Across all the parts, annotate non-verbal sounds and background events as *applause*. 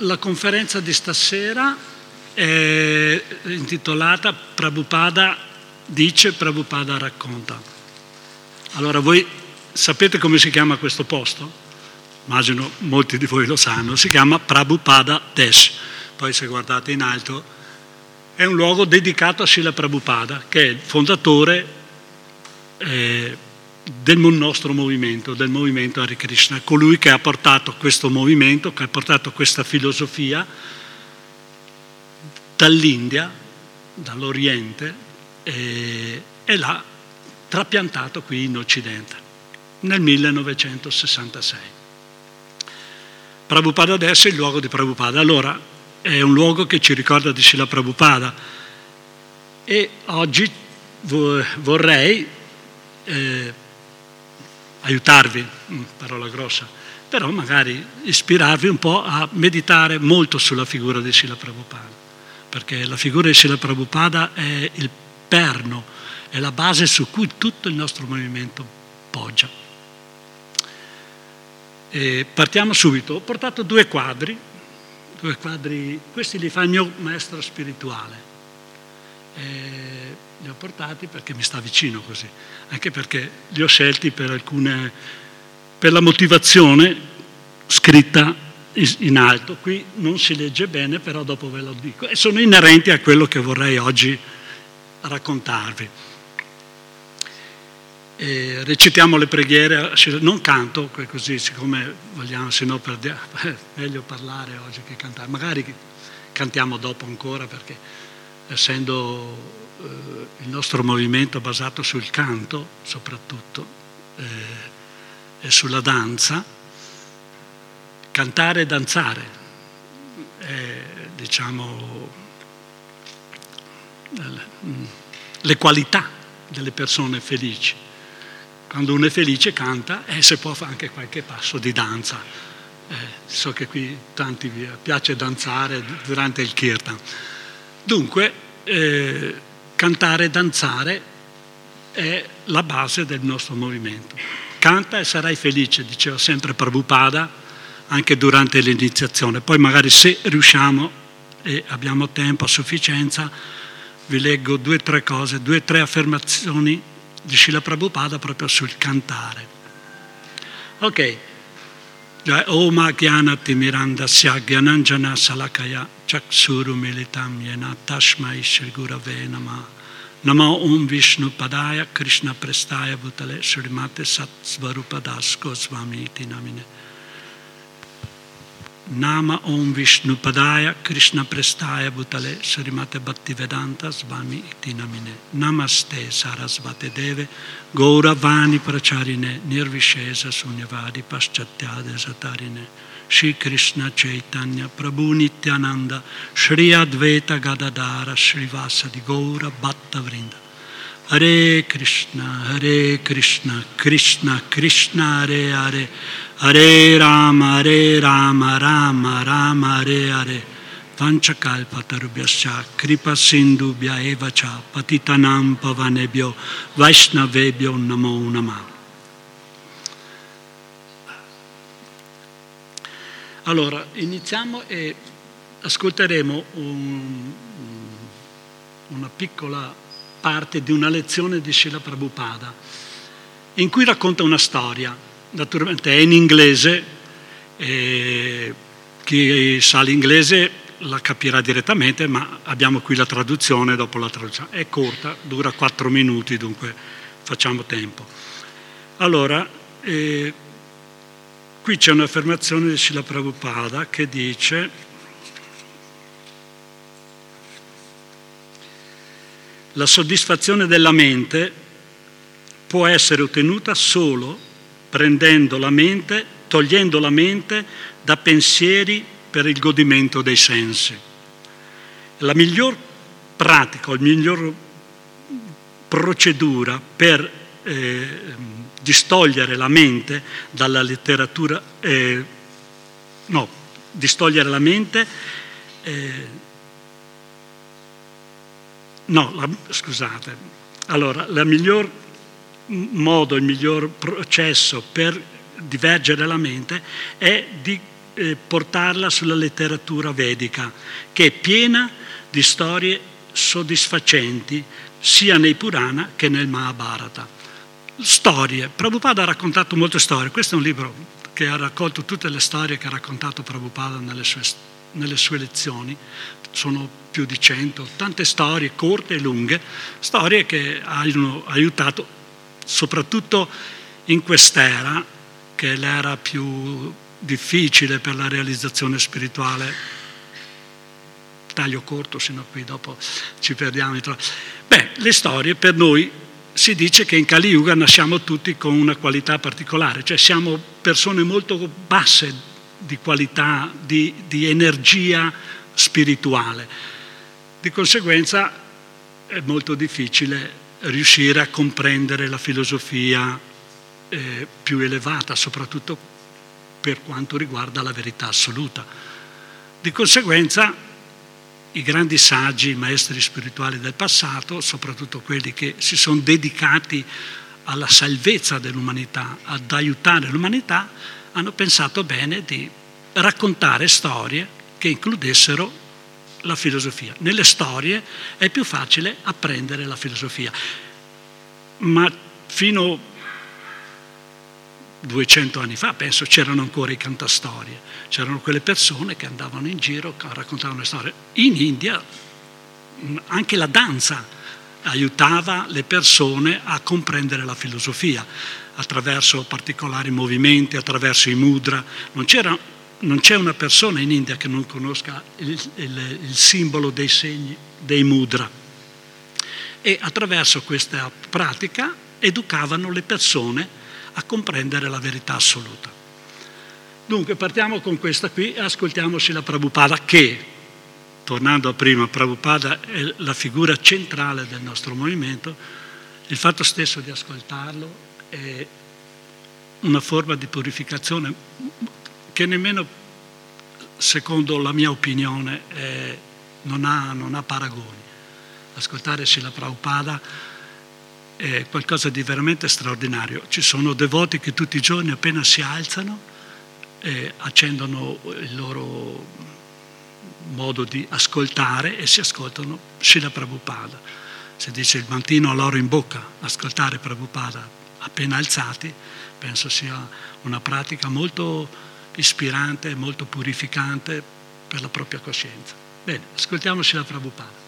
la conferenza di stasera è intitolata Prabhupada dice, Prabhupada racconta. Allora voi sapete come si chiama questo posto? Immagino molti di voi lo sanno, si chiama Prabhupada Desh. Poi se guardate in alto è un luogo dedicato a Srila Prabhupada, che è il fondatore eh, del nostro movimento, del movimento Hare Krishna, colui che ha portato questo movimento, che ha portato questa filosofia dall'India, dall'Oriente, e, e l'ha trapiantato qui in Occidente nel 1966. Prabhupada adesso è il luogo di Prabhupada. Allora, è un luogo che ci ricorda di Srila Prabhupada e oggi vorrei eh, aiutarvi, mm, parola grossa, però magari ispirarvi un po' a meditare molto sulla figura di Srila Prabhupada, perché la figura di Srila Prabhupada è il perno, è la base su cui tutto il nostro movimento poggia. E partiamo subito, ho portato due quadri, due quadri, questi li fa il mio maestro spirituale. E li ho portati perché mi sta vicino così, anche perché li ho scelti per alcune, per la motivazione scritta in alto. Qui non si legge bene, però dopo ve lo dico. E sono inerenti a quello che vorrei oggi raccontarvi. E recitiamo le preghiere, non canto, così siccome vogliamo, se no *laughs* meglio parlare oggi che cantare. Magari cantiamo dopo ancora perché essendo eh, il nostro movimento basato sul canto soprattutto eh, e sulla danza, cantare e danzare è diciamo le qualità delle persone felici. Quando uno è felice canta e se può fa anche qualche passo di danza. Eh, so che qui tanti vi piace danzare durante il kirtan. Dunque, eh, Cantare e danzare è la base del nostro movimento. Canta e sarai felice, diceva sempre Prabhupada anche durante l'iniziazione. Poi magari se riusciamo e abbiamo tempo a sufficienza, vi leggo due o tre cose, due o tre affermazioni di Srila Prabhupada proprio sul cantare. Ok, Om Agyanati Mirandasya Gyananjana Salakaya Chaksuru Militam Yena Tashmai Shri Gurave Nama Namo Om Vishnu Padaya Krishna Prestaya Bhutale Srimate Sat Svarupadas Goswami Iti Namine Nama Om Vishnu Padaya Krishna Prestaya Bhutale Srimate Bhaktivedanta Swami Iti Namine Namaste Sarasvate Deve. Gaura Vani Pracharine Nirvishesa Sunyavadi Paschattyade Satarine. Shri Krishna Chaitanya Prabhu Nityananda Shri Advaita Gadadara Shri Vasadi Gaura Bhatta Vrinda. Hare Krishna Hare Krishna Krishna Krishna Hare Hare Hare Rama Hare Rama Rama Rama Hare Hare. Panchakalpatarubhyascha Kripa Sindhubhya Eva Cha Patitanam Pavanebhyo Vaishnavebhyo Namo Namah Allora, iniziamo e ascolteremo un, una piccola parte di una lezione di Srila Prabhupada in cui racconta una storia naturalmente è in inglese, e chi sa l'inglese la capirà direttamente, ma abbiamo qui la traduzione dopo la traduzione. È corta, dura quattro minuti, dunque facciamo tempo. Allora, eh, qui c'è un'affermazione di Srila Prabhupada che dice la soddisfazione della mente può essere ottenuta solo prendendo la mente, togliendo la mente da pensieri per il godimento dei sensi. La miglior pratica, la miglior procedura per eh, distogliere la mente dalla letteratura, eh, no, distogliere la mente, eh, no, la, scusate, allora la miglior modo, il miglior processo per divergere la mente è di eh, portarla sulla letteratura vedica, che è piena di storie soddisfacenti sia nei Purana che nel Mahabharata. Storie. Prabhupada ha raccontato molte storie. Questo è un libro che ha raccolto tutte le storie che ha raccontato Prabhupada nelle sue, nelle sue lezioni. Sono più di cento, tante storie corte e lunghe, storie che hanno aiutato soprattutto in quest'era, che è l'era più difficile per la realizzazione spirituale. Taglio corto, sino a qui dopo ci perdiamo. Beh, le storie per noi si dice che in Kali Yuga nasciamo tutti con una qualità particolare, cioè siamo persone molto basse di qualità, di, di energia spirituale. Di conseguenza è molto difficile riuscire a comprendere la filosofia eh, più elevata, soprattutto per quanto riguarda la verità assoluta. Di conseguenza i grandi saggi, i maestri spirituali del passato, soprattutto quelli che si sono dedicati alla salvezza dell'umanità, ad aiutare l'umanità, hanno pensato bene di raccontare storie che includessero la filosofia. Nelle storie è più facile apprendere la filosofia, ma fino a 200 anni fa, penso, c'erano ancora i cantastorie, c'erano quelle persone che andavano in giro a raccontare le storie. In India anche la danza aiutava le persone a comprendere la filosofia attraverso particolari movimenti, attraverso i mudra. Non, non c'è una persona in India che non conosca il, il, il simbolo dei segni dei mudra. E attraverso questa pratica educavano le persone a comprendere la verità assoluta. Dunque partiamo con questa qui e ascoltiamoci la Prabhupada che, tornando a prima, Prabhupada è la figura centrale del nostro movimento, il fatto stesso di ascoltarlo è una forma di purificazione che nemmeno, secondo la mia opinione, è, non, ha, non ha paragoni. Ascoltare Srila Prabhupada è qualcosa di veramente straordinario. Ci sono devoti che tutti i giorni appena si alzano eh, accendono il loro modo di ascoltare e si ascoltano Srila Prabhupada. Si dice il mattino all'oro in bocca, ascoltare Prabhupada appena alzati, penso sia una pratica molto ispirante, molto purificante per la propria coscienza. Bene, ascoltiamoci la Prabhupada.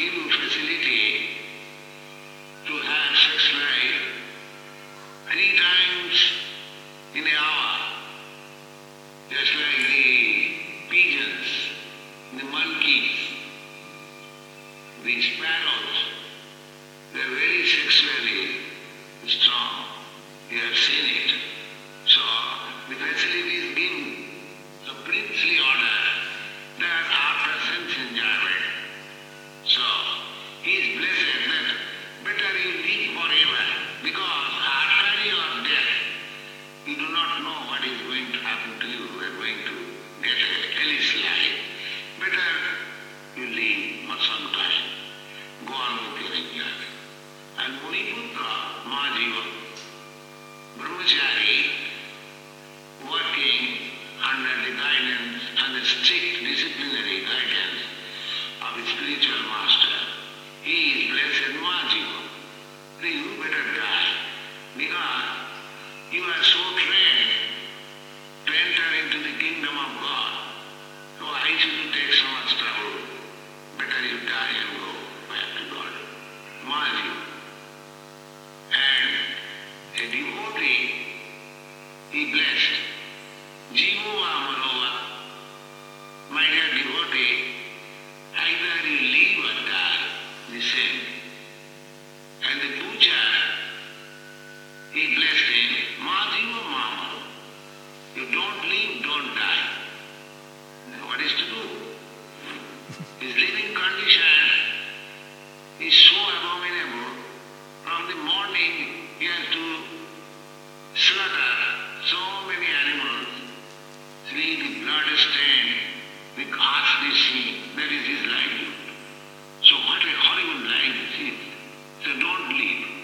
given facility to have sex life three times in an hour. Just like see the blood stain, the ghastly scene, that is his livelihood. So what a horrible life this is. So don't live.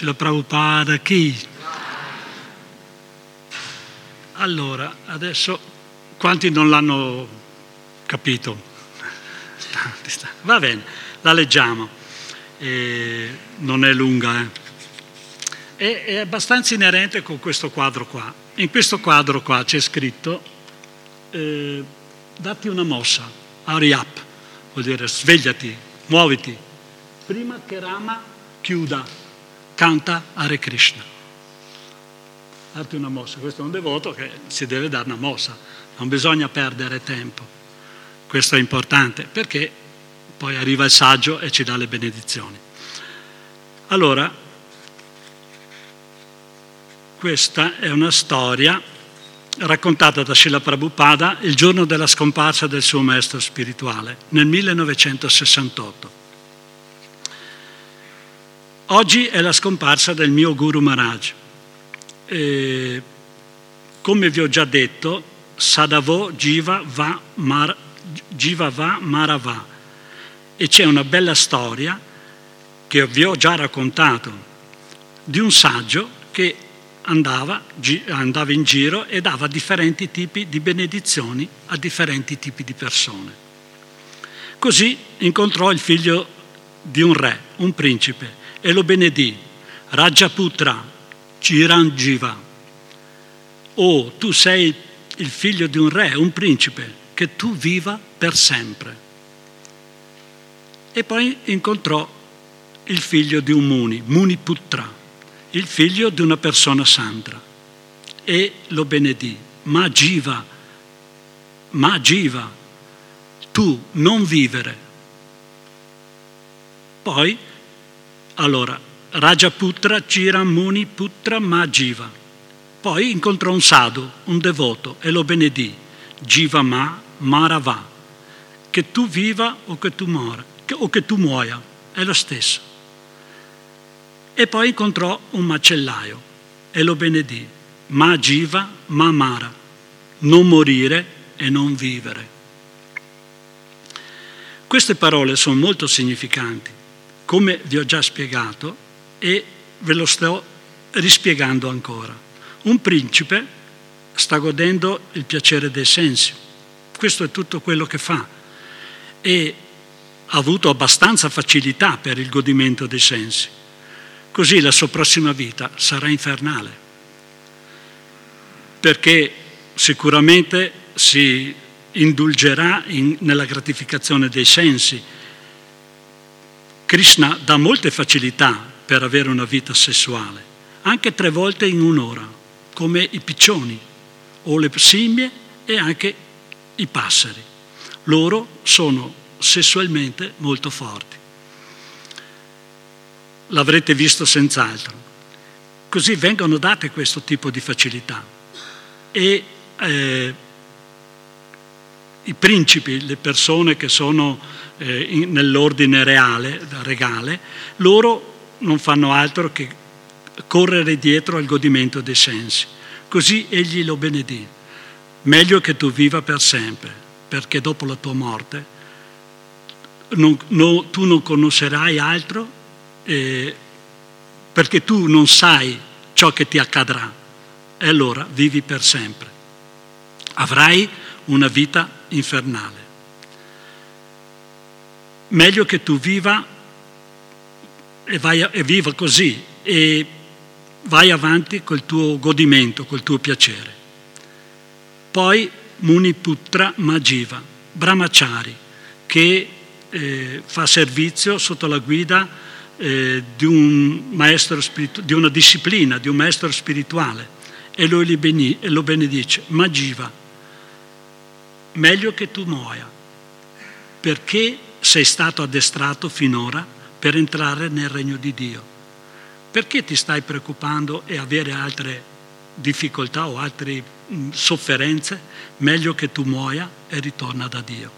Srila Prabhupada, chi? Allora, adesso, quanti non l'hanno capito? Va bene, la leggiamo. Eh, non è lunga, eh. È, è abbastanza inerente con questo quadro qua. In questo quadro qua c'è scritto eh, datti una mossa, hurry up, vuol dire svegliati, muoviti, prima che Rama chiuda, canta Hare Krishna. Datti una mossa, questo è un devoto che si deve dare una mossa, non bisogna perdere tempo, questo è importante perché poi arriva il saggio e ci dà le benedizioni. Allora, questa è una storia raccontata da Srila Prabhupada il giorno della scomparsa del suo maestro spirituale, nel 1968. Oggi è la scomparsa del mio Guru Maharaj. E, come vi ho già detto, Sadavo Jiva Va, Mar, Jiva Va Marava. E c'è una bella storia che vi ho già raccontato di un saggio che andava, andava in giro e dava differenti tipi di benedizioni a differenti tipi di persone. Così incontrò il figlio di un re, un principe, e lo benedì. Rajaputra, Chiranjiva. Oh, tu sei il figlio di un re, un principe, che tu viva per sempre. E poi incontrò il figlio di un Muni, Muniputra, il figlio di una persona santa, e lo benedì. Ma Jiva, ma Jiva, tu non vivere. Poi, allora, Rajaputra Chira Muni Putra Majiva. Poi incontrò un sadhu, un devoto, e lo benedì. Jiva Ma Marava. Che tu viva o che tu mora, o che tu muoia, è lo stesso. E poi incontrò un macellaio e lo benedì. Ma Jiva Ma Mara. Non morire e non vivere. Queste parole sono molto significanti, come vi ho già spiegato e ve lo sto rispiegando ancora. Un principe sta godendo il piacere dei sensi, questo è tutto quello che fa e ha avuto abbastanza facilità per il godimento dei sensi, così la sua prossima vita sarà infernale, perché sicuramente si indulgerà in, nella gratificazione dei sensi. Krishna dà molte facilità per avere una vita sessuale, anche tre volte in un'ora, come i piccioni o le scimmie e anche i passeri. Loro sono sessualmente molto forti. L'avrete visto senz'altro. Così vengono date questo tipo di facilità. E eh, i principi, le persone che sono eh, in, nell'ordine reale, regale, loro non fanno altro che correre dietro al godimento dei sensi. Così egli lo benedì. Meglio che tu viva per sempre, perché dopo la tua morte non, no, tu non conoscerai altro eh, perché tu non sai ciò che ti accadrà e allora vivi per sempre. Avrai una vita infernale. Meglio che tu viva e, vai, e viva così e vai avanti col tuo godimento, col tuo piacere. Poi Muniputra Majiva, Brahmachari, che eh, fa servizio sotto la guida eh, di, un spiritu- di una disciplina, di un maestro spirituale, e lo, bene- e lo benedice, Majiva, meglio che tu muoia, perché sei stato addestrato finora per entrare nel regno di Dio. Perché ti stai preoccupando e avere altre difficoltà o altre mh, sofferenze? Meglio che tu muoia e ritorna da Dio.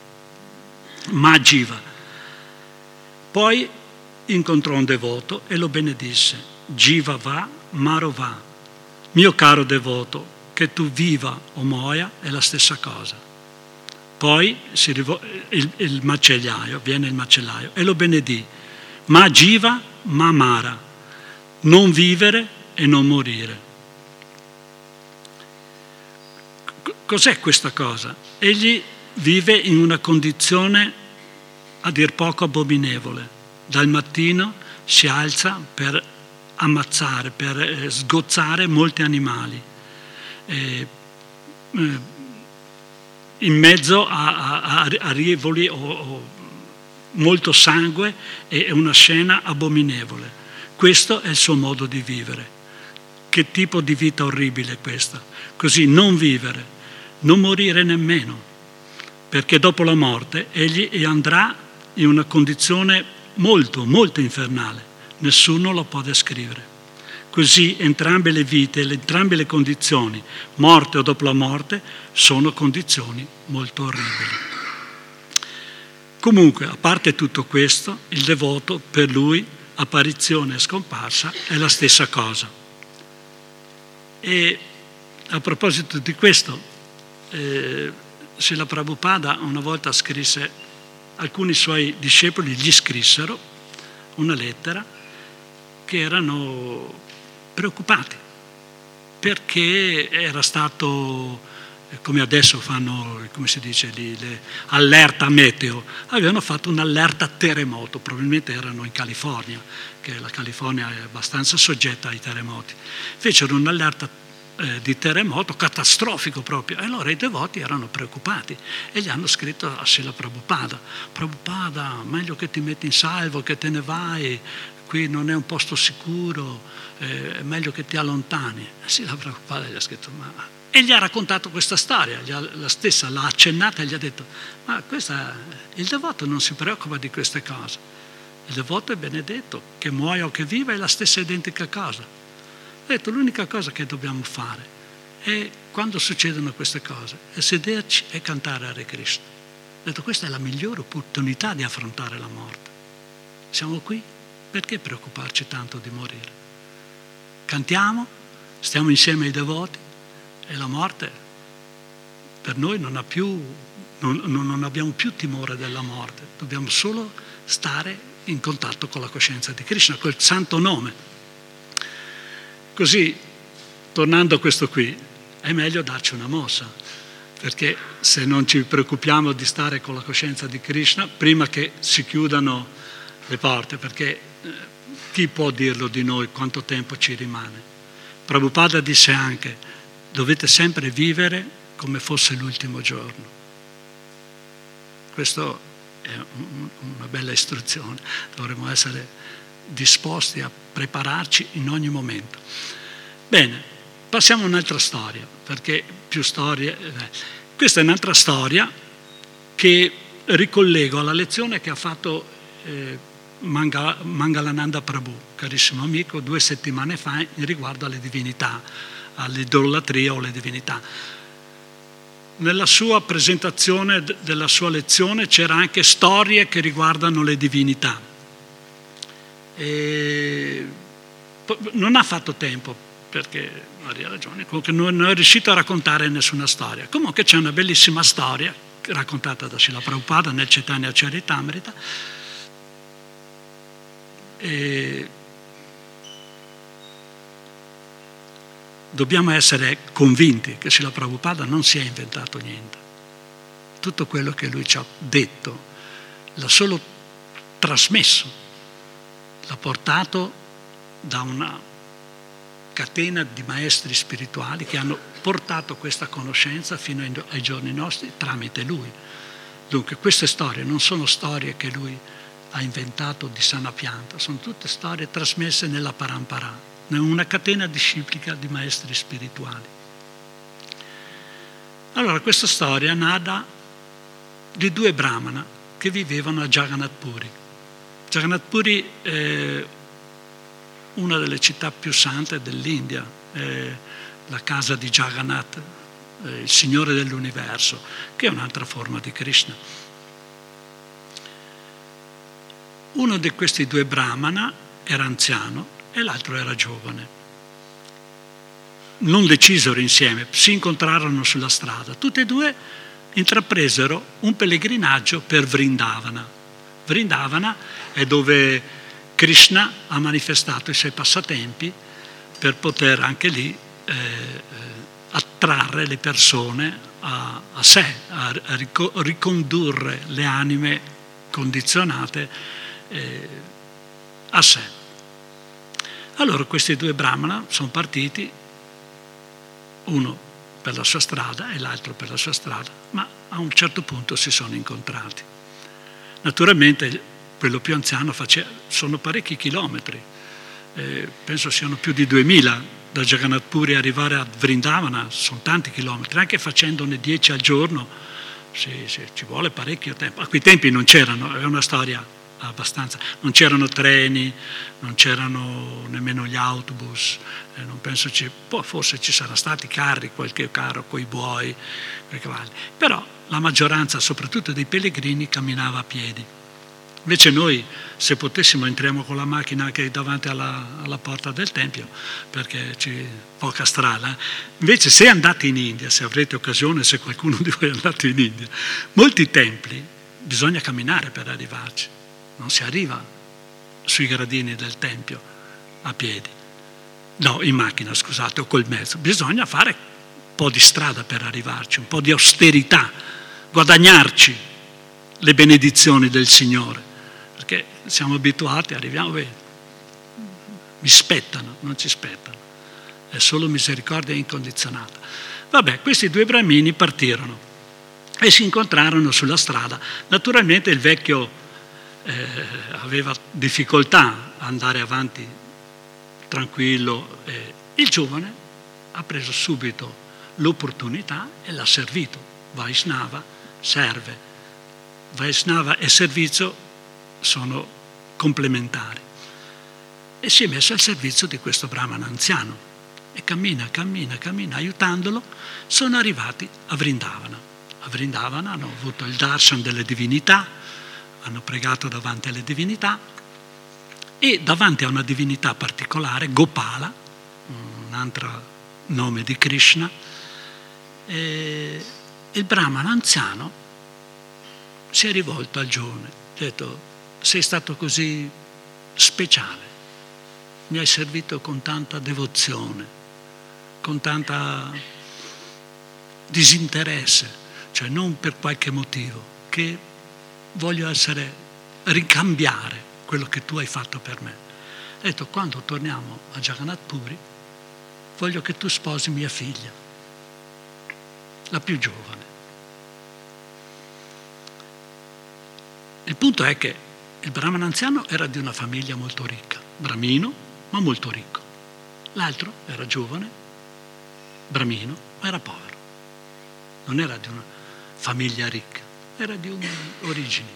Ma Jiva. Poi incontrò un devoto e lo benedisse. Jiva va, Maro va. Mio caro devoto, che tu viva o muoia è la stessa cosa. Poi rivol- il, il macellaio, viene il macellaio e lo benedì. Ma Jiva, ma Mara. Non vivere e non morire. Cos'è questa cosa? Egli vive in una condizione a dir poco abominevole. Dal mattino si alza per ammazzare, per eh, sgozzare molti animali. Eh, eh, in mezzo a, a, a rivoli o, o, molto sangue e una scena abominevole. Questo è il suo modo di vivere. Che tipo di vita orribile questa? Così non vivere, non morire nemmeno, perché dopo la morte egli andrà in una condizione molto, molto infernale. Nessuno lo può descrivere. Così entrambe le vite, entrambe le condizioni, morte o dopo la morte, sono condizioni molto orribili. Comunque, a parte tutto questo, il devoto per lui, apparizione e scomparsa, è la stessa cosa. E a proposito di questo, eh, Srila Prabhupada una volta scrisse, alcuni suoi discepoli gli scrissero una lettera che erano preoccupati perché era stato, come adesso fanno, come si dice lì, le allerta meteo, avevano fatto un'allerta terremoto, probabilmente erano in California, che la California è abbastanza soggetta ai terremoti. Fecero un'allerta eh, di terremoto catastrofico proprio e allora i devoti erano preoccupati e gli hanno scritto a Sila Prabhupada, Prabhupada, meglio che ti metti in salvo, che te ne vai, qui non è un posto sicuro, eh, è meglio che ti allontani. E sì, la Prabhupada gli ha scritto, ma... E gli ha raccontato questa storia, la stessa l'ha accennata e gli ha detto, ma questa, il devoto non si preoccupa di queste cose. Il devoto è benedetto, che muoia o che viva è la stessa identica cosa. Ha detto, l'unica cosa che dobbiamo fare è, quando succedono queste cose, è sederci e cantare Hare Krishna. Ha detto, questa è la migliore opportunità di affrontare la morte. Siamo qui perché preoccuparci tanto di morire? Cantiamo, stiamo insieme ai devoti e la morte per noi non, più, non, non abbiamo più timore della morte, dobbiamo solo stare in contatto con la coscienza di Krishna, col santo nome. Così, tornando a questo qui, è meglio darci una mossa, perché se non ci preoccupiamo di stare con la coscienza di Krishna, prima che si chiudano le porte, perché chi può dirlo di noi quanto tempo ci rimane? Prabhupada disse anche, dovete sempre vivere come fosse l'ultimo giorno. Questa è una bella istruzione, dovremmo essere disposti a prepararci in ogni momento. Bene, passiamo a un'altra storia, perché più storie... Eh, questa è un'altra storia che ricollego alla lezione che ha fatto eh, Mangalananda Prabhu, carissimo amico, due settimane fa riguardo alle divinità, all'idolatria o alle divinità. nella sua presentazione della sua lezione c'era anche storie che riguardano le divinità. E non ha fatto tempo perché Maria ha ragione, comunque non è riuscito a raccontare nessuna storia. Comunque c'è una bellissima storia raccontata da Srila Prabhupada nel Chaitanya Charitamrita e dobbiamo essere convinti che Srila Prabhupada non si è inventato niente. Tutto quello che lui ci ha detto l'ha solo trasmesso, l'ha portato da una catena di maestri spirituali che hanno portato questa conoscenza fino ai giorni nostri tramite lui. Dunque queste storie non sono storie che lui ha inventato di sana pianta, sono tutte storie trasmesse nella parampara, una catena disciplica di maestri spirituali. Allora questa storia nada di due brahmana che vivevano a Jagannath Puri. Jagannath Puri è una delle città più sante dell'India, è la casa di Jagannath, il Signore dell'universo, che è un'altra forma di Krishna. Uno di questi due brahmana era anziano e l'altro era giovane. Non decisero insieme, si incontrarono sulla strada. Tutti e due intrapresero un pellegrinaggio per Vrindavana. Vrindavana è dove Krishna ha manifestato i suoi passatempi per poter anche lì eh, attrarre le persone a, a sé, a, a, ricondurre le anime condizionate eh, a sé. Allora questi due brahmana sono partiti, uno per la sua strada e l'altro per la sua strada, ma a un certo punto si sono incontrati. Naturalmente quello più anziano faceva, sono parecchi chilometri, eh, penso siano più di 2000 da Jagannath Puri arrivare a Vrindavana, sono tanti chilometri, anche facendone 10 al giorno sì, sì, ci vuole parecchio tempo. A quei tempi non c'erano, è una storia abbastanza. Non c'erano treni, non c'erano nemmeno gli autobus, eh, non penso ci, forse ci saranno stati carri, qualche carro con i buoi, con i cavalli, però la maggioranza, soprattutto dei pellegrini, camminava a piedi. Invece noi, se potessimo, entriamo con la macchina anche davanti alla, alla porta del Tempio, perché c'è poca strada. Invece se andate in India, se avrete occasione, se qualcuno di voi è andato in India, molti templi bisogna camminare per arrivarci non si arriva sui gradini del Tempio a piedi, no, in macchina, scusate, o col mezzo. Bisogna fare un po' di strada per arrivarci, un po' di austerità, guadagnarci le benedizioni del Signore, perché siamo abituati, arriviamo, beh, mi spettano, non ci spettano, è solo misericordia incondizionata. Vabbè, questi due bramini partirono e si incontrarono sulla strada. Naturalmente il vecchio eh, aveva difficoltà a andare avanti tranquillo. Eh, il giovane ha preso subito l'opportunità e l'ha servito. Vaisnava serve. Vaisnava e servizio sono complementari. E si è messo al servizio di questo brahman anziano. E cammina, cammina, cammina, aiutandolo, sono arrivati a Vrindavana. A Vrindavana hanno avuto il darshan delle divinità, hanno pregato davanti alle divinità e davanti a una divinità particolare, Gopala, un altro nome di Krishna, il brahman anziano si è rivolto al giovane, ha detto sei stato così speciale, mi hai servito con tanta devozione, con tanta disinteresse, cioè non per qualche motivo, che voglio essere, ricambiare quello che tu hai fatto per me. Ha detto, quando torniamo a Jagannath Puri, voglio che tu sposi mia figlia, la più giovane. Il punto è che il brahman anziano era di una famiglia molto ricca, bramino, ma molto ricco. L'altro era giovane, bramino, ma era povero. Non era di una famiglia ricca era di origini,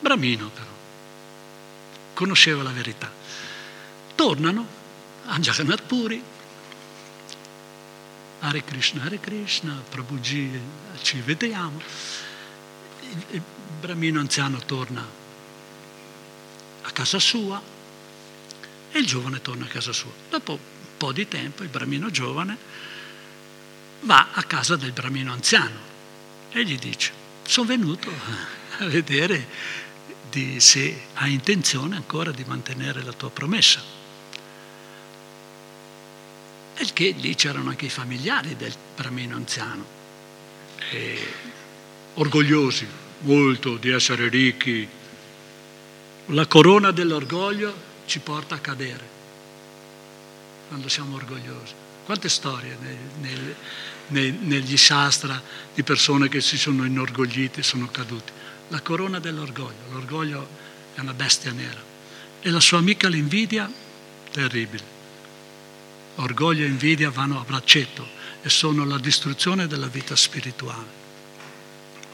bramino però, conosceva la verità. Tornano a Jagannath Puri, Hare Krishna, Hare Krishna, Prabhuji, ci vediamo. Il, bramino anziano torna a casa sua e il giovane torna a casa sua. Dopo un po' di tempo il bramino giovane va a casa del bramino anziano e gli dice, sono venuto a vedere di, se hai intenzione ancora di mantenere la tua promessa. E che lì c'erano anche i familiari del bramino anziano, e, orgogliosi molto di essere ricchi. La corona dell'orgoglio ci porta a cadere quando siamo orgogliosi. Quante storie nei, nei, nei, negli shastra di persone che si sono inorgoglite sono caduti la corona dell'orgoglio. L'orgoglio è una bestia nera. E la sua amica l'invidia, terribile. Orgoglio e invidia vanno a braccetto e sono la distruzione della vita spirituale.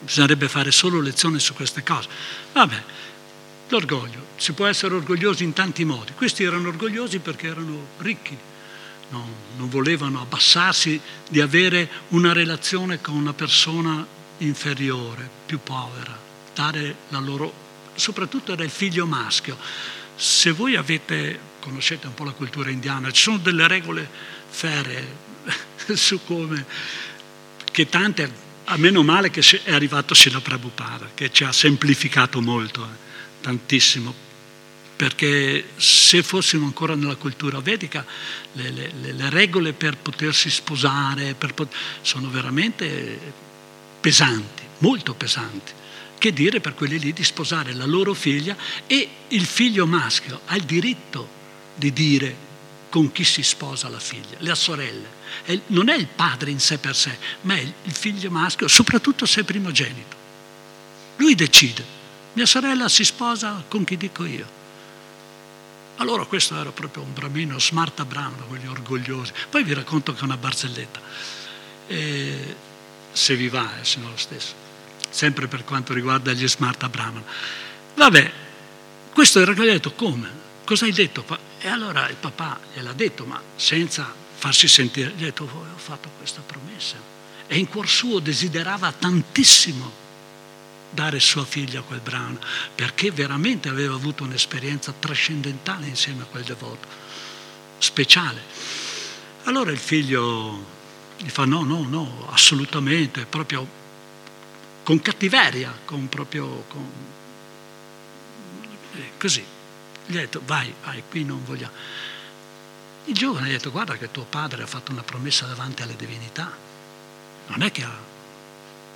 Bisognerebbe fare solo lezioni su queste cose. Vabbè, l'orgoglio. Si può essere orgogliosi in tanti modi. Questi erano orgogliosi perché erano ricchi, non, non volevano abbassarsi di avere una relazione con una persona inferiore, più povera dare la loro, soprattutto era il figlio maschio. Se voi avete, conoscete un po' la cultura indiana, ci sono delle regole ferree *laughs* su come, che tante, a meno male che è arrivato Srila Prabhupada, che ci ha semplificato molto, eh, tantissimo, perché se fossimo ancora nella cultura vedica, le, le, le regole per potersi sposare per pot- sono veramente pesanti, molto pesanti. Che dire per quelli lì di sposare la loro figlia e il figlio maschio ha il diritto di dire con chi si sposa la figlia, la sorella. non è il padre in sé per sé, ma è il figlio maschio, soprattutto se è primogenito. Lui decide, mia sorella si sposa con chi dico io. Allora questo era proprio un bramino, smarta brahmana, quelli orgogliosi. Poi vi racconto che è una barzelletta, e se vi va, eh, se no lo stesso sempre per quanto riguarda gli smart Brahman. Vabbè, questo era gli ha detto come? Cosa hai detto? E allora il papà gliel'ha detto, ma senza farsi sentire, gli ha detto, oh, ho fatto questa promessa. E in cuor suo desiderava tantissimo dare sua figlia a quel brano, perché veramente aveva avuto un'esperienza trascendentale insieme a quel devoto, speciale. Allora il figlio gli fa no, no, no, assolutamente, proprio con cattiveria, con proprio con, così. Gli ha detto vai, vai, qui non vogliamo. Il giovane ha detto guarda che tuo padre ha fatto una promessa davanti alle divinità, non è che ha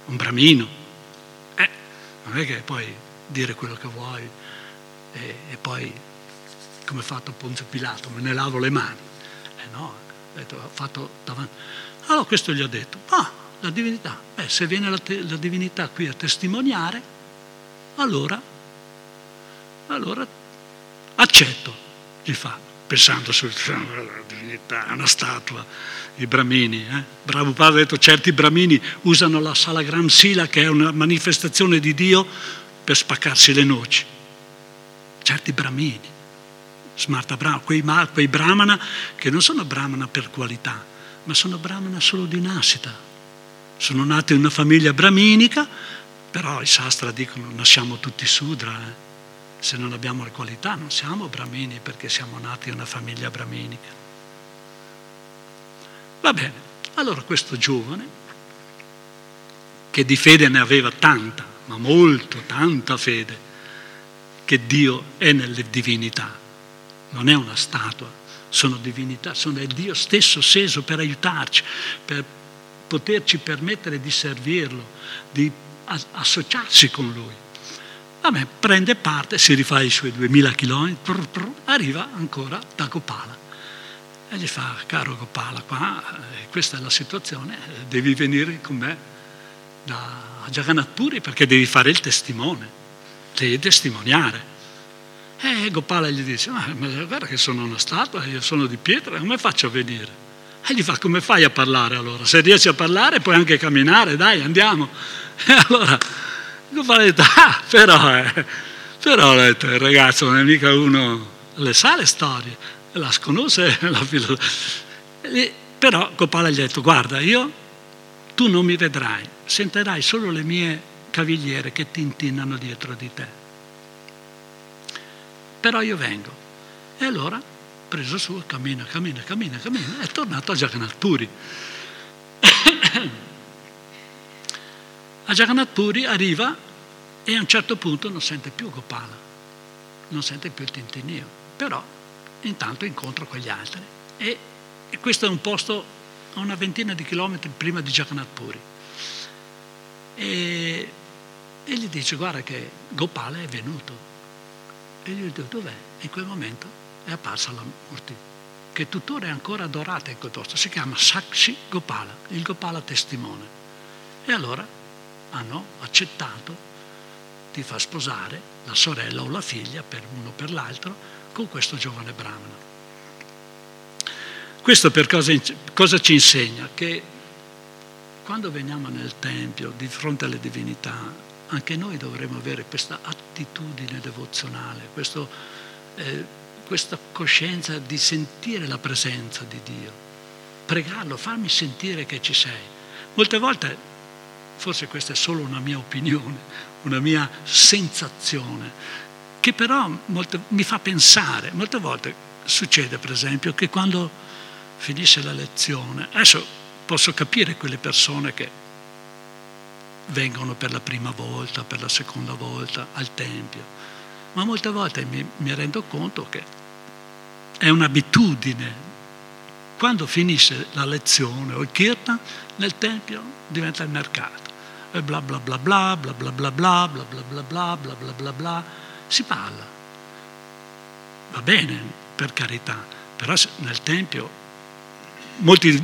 un bramino, non è che puoi dire quello che vuoi e, e poi come ha fatto Ponzio Pilato, me ne lavo le mani. Eh no, ha fatto davanti. Allora questo gli ha detto, ah, la divinità. Beh, se viene la, te- la divinità qui a testimoniare, allora, allora accetto, gli fa, pensando subito, la *laughs* divinità una statua, i bramini. Eh? Bravo padre ha detto, certi bramini usano la salagram sila, che è una manifestazione di Dio, per spaccarsi le noci. Certi bramini, smarta brahmana, quei, quei brahmana che non sono brahmana per qualità, ma sono brahmana solo di nascita, sono nato in una famiglia brahminica, però i sastra dicono nasciamo tutti sudra. Eh. Se non abbiamo le qualità non siamo brahmini perché siamo nati in una famiglia brahminica. Va bene, allora questo giovane, che di fede ne aveva tanta, ma molto, tanta fede, che Dio è nelle divinità, non è una statua, sono divinità, sono il Dio stesso sceso per aiutarci, per poterci permettere di servirlo, di associarsi con lui. Vabbè, prende parte, si rifà i suoi 2000 km, arriva ancora da Gopala. E gli fa, caro Gopala, qua, eh, questa è la situazione, devi venire con me da Jagannath perché devi fare il testimone, devi testimoniare. E Gopala gli dice, ma guarda che sono una statua, io sono di pietra, come faccio a venire? E gli fa, come fai a parlare allora? Se riesci a parlare puoi anche camminare, dai, andiamo. *laughs* E allora, ha detto, ah, però, eh, però detto, il ragazzo non è mica uno, le sa le storie, la sconosce *laughs* la filosofia. però Gopala gli ha detto, guarda, io, tu non mi vedrai, sentirai solo le mie cavigliere che tintinnano dietro di te. Però io vengo. E allora, preso su, cammina, cammina, cammina, cammina, è tornato a Jagannath Puri. *coughs* a Jagannath Puri arriva e a un certo punto non sente più Gopala, non sente più il tintinnio, però intanto incontra quegli altri e, e questo è un posto a una ventina di chilometri prima di Jagannath Puri. E, e gli dice guarda che Gopala è venuto. E gli dice dov'è? In quel momento è apparsa la Murti, che tuttora è ancora adorata in quel posto. Si chiama Sakshi Gopala, il Gopala testimone. E allora hanno accettato di far sposare la sorella o la figlia per uno o per l'altro con questo giovane brahmana. Questo per cosa, cosa ci insegna? Che quando veniamo nel Tempio di fronte alle divinità, anche noi dovremmo avere questa attitudine devozionale, questo, eh, questa coscienza di sentire la presenza di Dio, pregarlo, farmi sentire che ci sei. Molte volte, forse questa è solo una mia opinione, una mia sensazione, che però molte, mi fa pensare, molte volte succede per esempio che quando finisce la lezione. Adesso posso capire quelle persone che vengono per la prima volta, per la seconda volta al Tempio, ma molte volte mi, mi rendo conto che è un'abitudine. Quando finisce la lezione o il kirtan, nel Tempio diventa il mercato. E bla bla bla bla, bla bla bla bla, bla bla bla bla, bla bla bla bla, si parla. Va bene, per carità, però nel Tempio molti,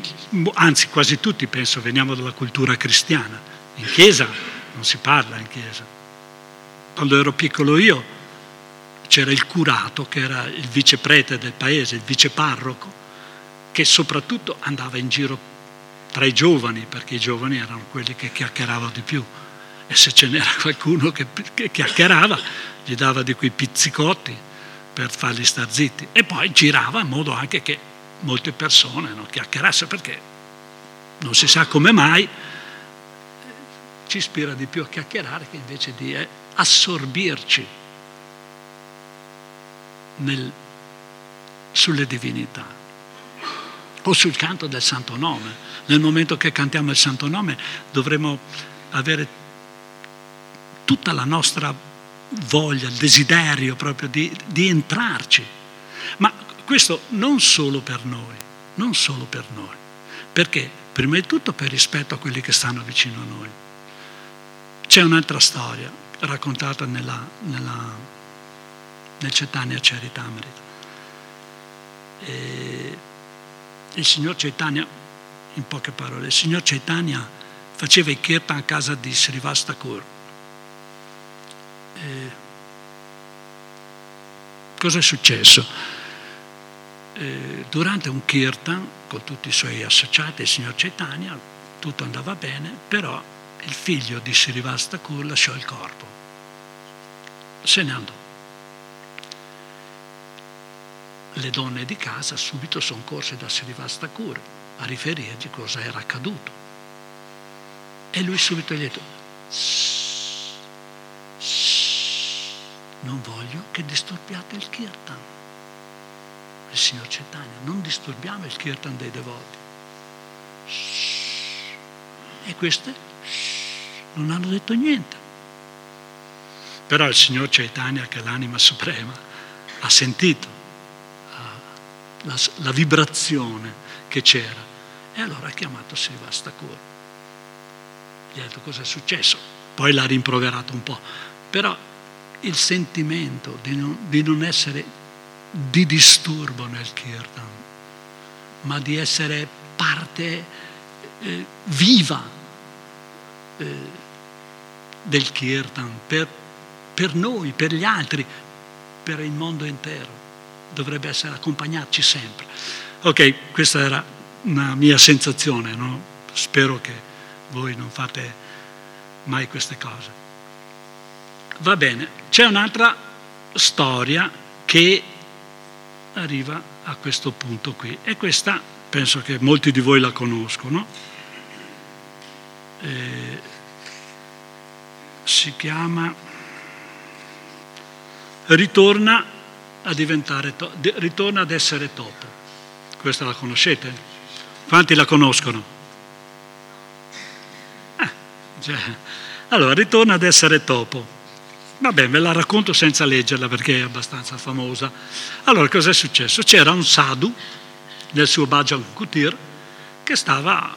anzi quasi tutti penso veniamo dalla cultura cristiana. In chiesa non si parla in chiesa. Quando ero piccolo io c'era il curato che era il viceprete del paese, il viceparroco, che soprattutto andava in giro tra i giovani, perché i giovani erano quelli che chiacchieravano di più. E se ce n'era qualcuno che, che chiacchierava, gli dava di quei pizzicotti per farli star zitti. E poi girava in modo anche che molte persone non chiacchierassero perché non si sa come mai ci ispira di più a chiacchierare che invece di eh, assorbirci nel, sulle divinità o sul canto del santo nome. Nel momento che cantiamo il santo nome dovremo avere tutta la nostra voglia, il desiderio proprio di, di entrarci. Ma questo non solo per noi, non solo per noi, perché prima di tutto per rispetto a quelli che stanno vicino a noi. C'è un'altra storia raccontata nella, nella, nel Cetania Charitamrita. E il signor Chaitanya, in poche parole, il signor Chaitanya faceva i kirtan a casa di Srivastakur. E cosa è successo? Eh, durante un kirtan con tutti i suoi associati, il signor Chaitanya, tutto andava bene, però il figlio di Srivasta Kur lasciò il corpo, se ne andò. Le donne di casa subito sono corse da Srivasta Kur a riferirgli cosa era accaduto. E lui subito gli ha detto, non voglio che disturbiate il kirtan il signor Chaitanya, non disturbiamo il kirtan dei devoti. E queste non hanno detto niente. Però il signor Chaitanya, che è l'anima suprema, ha sentito la, la vibrazione che c'era e allora ha chiamato Srivastakur. Gli ha detto cosa è successo, poi l'ha rimproverato un po', però il sentimento di non, di non essere di disturbo nel kirtan, ma di essere parte eh, viva eh, del kirtan per, per noi, per gli altri, per il mondo intero. Dovrebbe essere accompagnarci sempre. Ok, questa era una mia sensazione, no? spero che voi non fate mai queste cose. Va bene, c'è un'altra storia che arriva a questo punto qui. E questa penso che molti di voi la conoscono. E si chiama Ritorna a diventare, to- ritorna ad essere topo. Questa la conoscete? Quanti la conoscono? Eh, cioè, allora, ritorna ad essere topo. Vabbè, ve la racconto senza leggerla perché è abbastanza famosa. Allora, cosa è successo? C'era un sadhu nel suo Bhajan Kutir che stava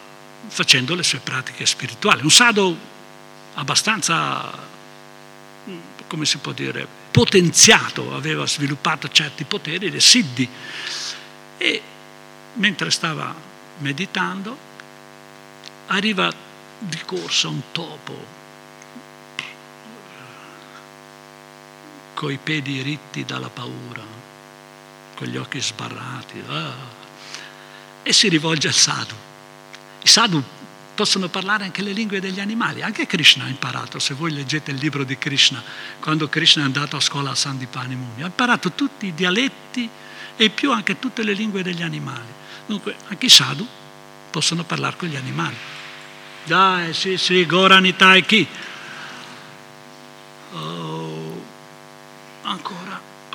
facendo le sue pratiche spirituali. Un sadhu abbastanza, come si può dire, potenziato, aveva sviluppato certi poteri, le siddhi. E mentre stava meditando, arriva di corsa un topo coi piedi ritti dalla paura, con gli occhi sbarrati, ah, e si rivolge al sadhu. I sadhu possono parlare anche le lingue degli animali, anche Krishna ha imparato, se voi leggete il libro di Krishna, quando Krishna è andato a scuola a Sandipani Muni, ha imparato tutti i dialetti e più anche tutte le lingue degli animali. Dunque anche i sadhu possono parlare con gli animali. Dai, sì, sì, Goranitai chi?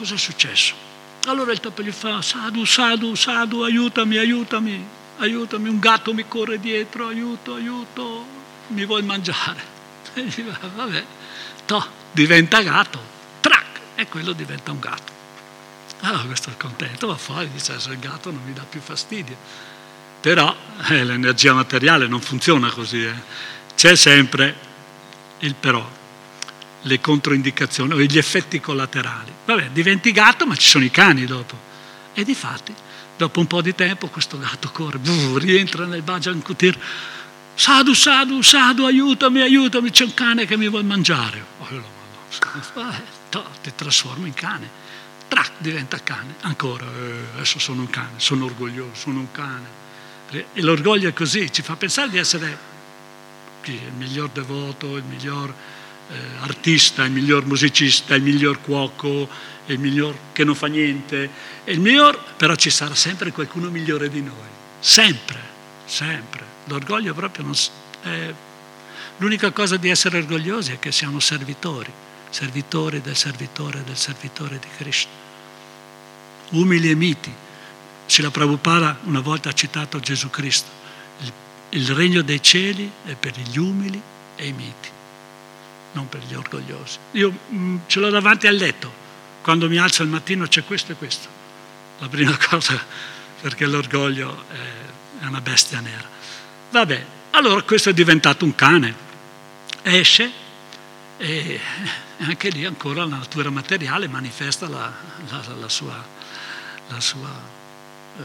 Cosa è successo? Allora il topo gli fa, Sadhu, Sadhu, Sadhu, aiutami, aiutami, aiutami, un gatto mi corre dietro, aiuto, aiuto, mi vuoi mangiare. *laughs* E gli fa, vabbè, to, diventa gatto, trac, e quello diventa un gatto. Allora questo è contento, va fuori, dice, se il gatto non mi dà più fastidio. Però eh, l'energia materiale non funziona così, eh. c'è sempre il però le controindicazioni o gli effetti collaterali. Vabbè, diventi gatto, ma ci sono i cani dopo. E di fatti, dopo un po' di tempo, questo gatto corre, buh, rientra nel Bajan Kutir. Sadhu, Sadhu, Sadhu, aiutami, aiutami, c'è un cane che mi vuole mangiare. Oh, ti trasformo in cane. Trac, diventa cane. Ancora, eh, adesso sono un cane, sono orgoglioso, sono un cane. E l'orgoglio è così, ci fa pensare di essere il miglior devoto, il miglior artista, il miglior musicista, il miglior cuoco, il miglior che non fa niente, il miglior, però ci sarà sempre qualcuno migliore di noi, sempre, sempre. L'orgoglio proprio non... È, l'unica cosa di essere orgogliosi è che siamo servitori, servitori del servitore del servitore di Krishna, umili e miti. Srila Prabhupada una volta ha citato Gesù Cristo, il, il regno dei cieli è per gli umili e i miti non per gli orgogliosi. Io mh, mm, ce l'ho davanti al letto, quando mi alzo al mattino c'è questo e questo. La prima *laughs* cosa, perché l'orgoglio è, è una bestia nera. Vabbè, allora questo è diventato un cane. Esce e *laughs* anche lì ancora la natura materiale manifesta la, la, la sua, la sua eh,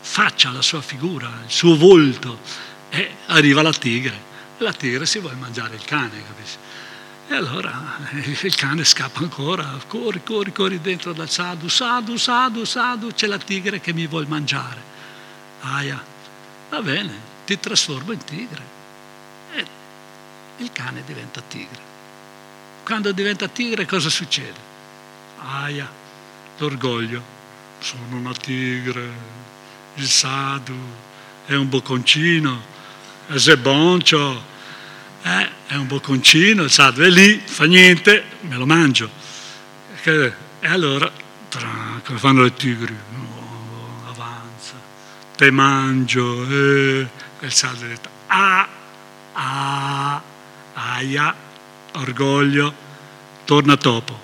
faccia, la sua figura, il suo volto e arriva la tigre la tigre si vuole mangiare il cane, capisci? E allora il cane scappa ancora, corri, corri, corri dentro dal sadu, sadu, sadu, sadu, c'è la tigre che mi vuole mangiare. Aia, va bene, ti trasformo in tigre. E il cane diventa tigre. Quando diventa tigre cosa succede? Aia, l'orgoglio, sono una tigre, il sadu è un bocconcino se boncio, eh, è un bocconcino, il sardo è lì, fa niente, me lo mangio. E allora, come fanno le tigri, oh, avanza, te mangio, eh, il sardo ha detto, ah, ah, aia, orgoglio, torna topo,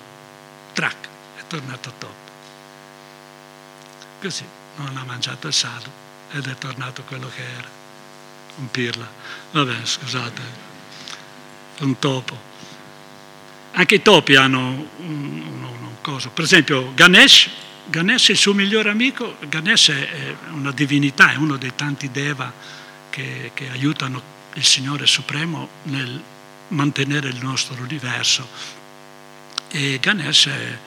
trac, è tornato topo. Così non ha mangiato il sardo ed è tornato quello che era un pirla. Vabbè, scusate, un topo. Anche i topi hanno un, un, un coso. Per esempio, Ganesh, Ganesh è il suo migliore amico. Ganesh è una divinità, è uno dei tanti deva che, che aiutano il Signore Supremo nel mantenere il nostro universo. E Ganesh è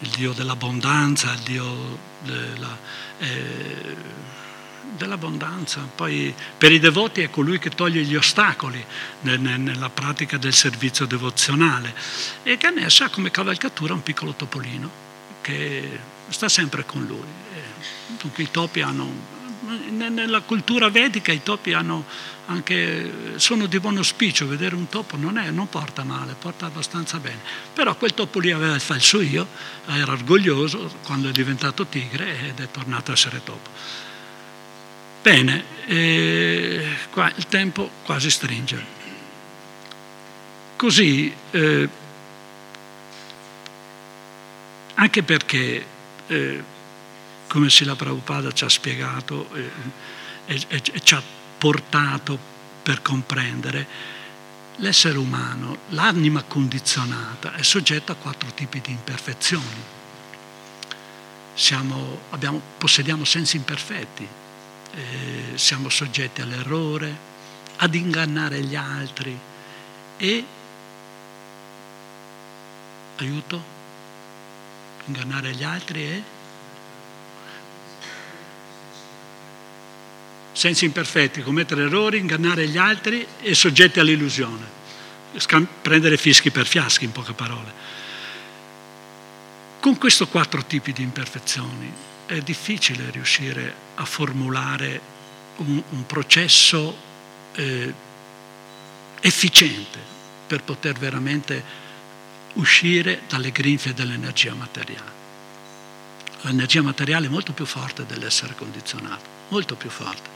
il Dio dell'abbondanza, il Dio della... Eh, dell'abbondanza. Poi per i devoti è colui che toglie gli ostacoli nella pratica del servizio devozionale. E Ganesha ha come cavalcatura un piccolo topolino che sta sempre con lui. Dunque i topi hanno, nella cultura vedica i topi anche, sono di buon auspicio, vedere un topo non, è, non porta male, porta abbastanza bene. Però quel topo lì aveva il falso io, era orgoglioso quando è diventato tigre ed è tornato a essere topo. Bene, eh, qua il tempo quasi stringe. Così, eh, anche perché, eh, come Sila Prabhupada ci ha spiegato eh, e, e, e ci ha portato per comprendere, l'essere umano, l'anima condizionata, è soggetta a quattro tipi di imperfezioni. Siamo, abbiamo, possediamo sensi imperfetti, eh, siamo soggetti all'errore, ad ingannare gli altri e aiuto, ingannare gli altri e sensi imperfetti, commettere errori, ingannare gli altri e soggetti all'illusione, prendere fischi per fiaschi in poche parole. Con questi quattro tipi di imperfezioni è difficile riuscire a formulare un, un processo eh, efficiente per poter veramente uscire dalle grinfie dell'energia materiale. L'energia materiale è molto più forte dell'essere condizionato, molto più forte.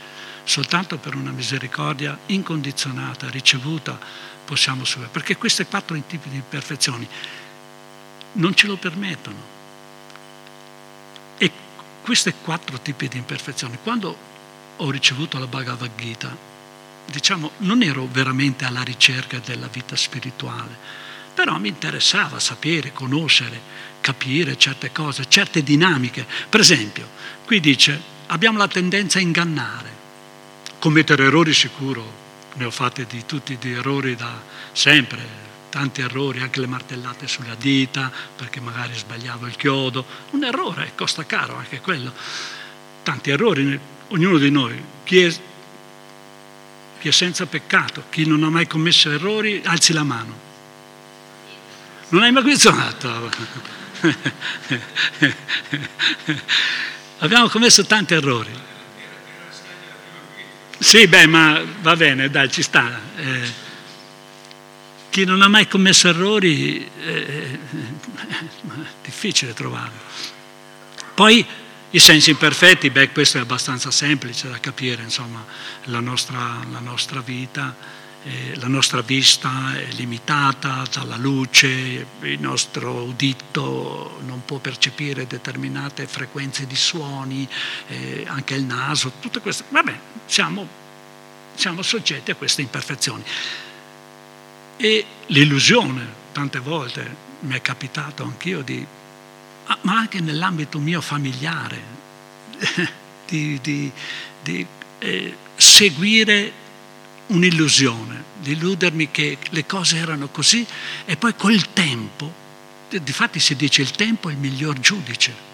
Soltanto per una misericordia incondizionata, ricevuta, possiamo superare. Perché questi quattro tipi di imperfezioni non ce lo permettono. E questi quattro tipi di imperfezioni, quando ho ricevuto la Bhagavad Gita, diciamo, non ero veramente alla ricerca della vita spirituale, però mi interessava sapere, conoscere, capire certe cose, certe dinamiche. Per esempio, qui dice, abbiamo la tendenza a ingannare, commettere errori sicuro, ne ho fatti di tutti di errori da sempre, tanti errori, anche le martellate sulla dita, perché magari sbagliavo il chiodo, un errore, costa caro anche quello, tanti errori, ognuno di noi, chi è, chi è senza peccato, chi non ha mai commesso errori, alzi la mano. Non hai mai questionato? *laughs* Abbiamo commesso tanti errori. Sì, beh, ma va bene, dai, ci sta. Eh, chi non ha mai commesso errori eh, è difficile trovarlo. Poi i sensi imperfetti, beh, questo è abbastanza semplice da capire, insomma, la nostra, la nostra vita eh, la nostra vista è limitata dalla luce, il nostro udito non può percepire determinate frequenze di suoni, eh, anche il naso, tutte queste. Vabbè, siamo, siamo soggetti a queste imperfezioni. E l'illusione, tante volte mi è capitato anch'io di, ma anche nell'ambito mio familiare, *laughs* di, di, di eh, seguire un'illusione, di illudermi che le cose erano così e poi col tempo, difatti si dice il tempo è il miglior giudice.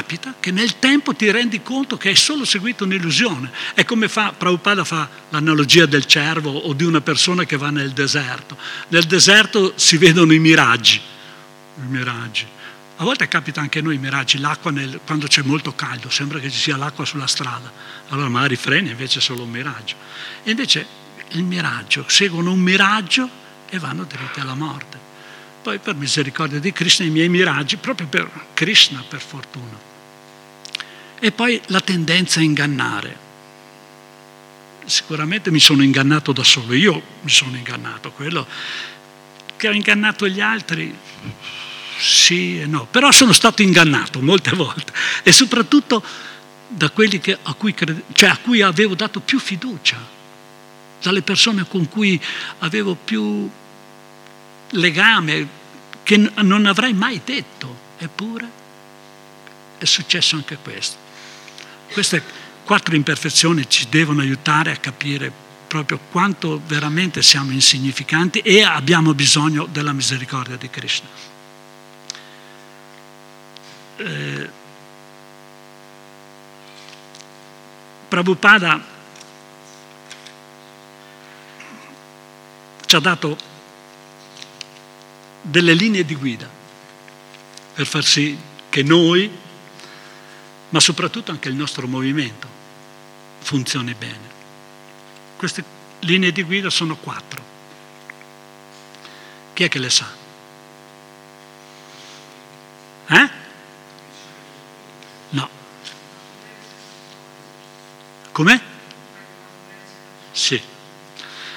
Capita che nel tempo ti rendi conto che hai solo seguito un'illusione. È come fa, Prabhupada fa l'analogia del cervo o di una persona che va nel deserto. Nel deserto si vedono i miraggi, i miraggi a volte capita anche a noi i miraggi, l'acqua nel, quando c'è molto caldo, sembra che ci sia l'acqua sulla strada, allora magari freni, invece è solo un miraggio. E invece il miraggio, seguono un miraggio e vanno dritti alla morte. Poi per misericordia di Krishna i miei miraggi, proprio per Krishna per fortuna. E poi la tendenza a ingannare. Sicuramente mi sono ingannato da solo, io mi sono ingannato, quello che ho ingannato gli altri sì e no, però sono stato ingannato molte volte *laughs* e soprattutto da quelli a cui, crede, cioè a cui avevo dato più fiducia, dalle persone con cui avevo più legame, che non avrei mai detto, eppure è successo anche questo. Queste quattro imperfezioni ci devono aiutare a capire proprio quanto veramente siamo insignificanti e abbiamo bisogno della misericordia di Krishna. Eh, Prabhupada ci ha dato delle linee di guida per far sì che noi, ma soprattutto anche il nostro movimento, funzioni bene. Queste linee di guida sono quattro. Chi è che le sa? Eh? No. Come? Sì.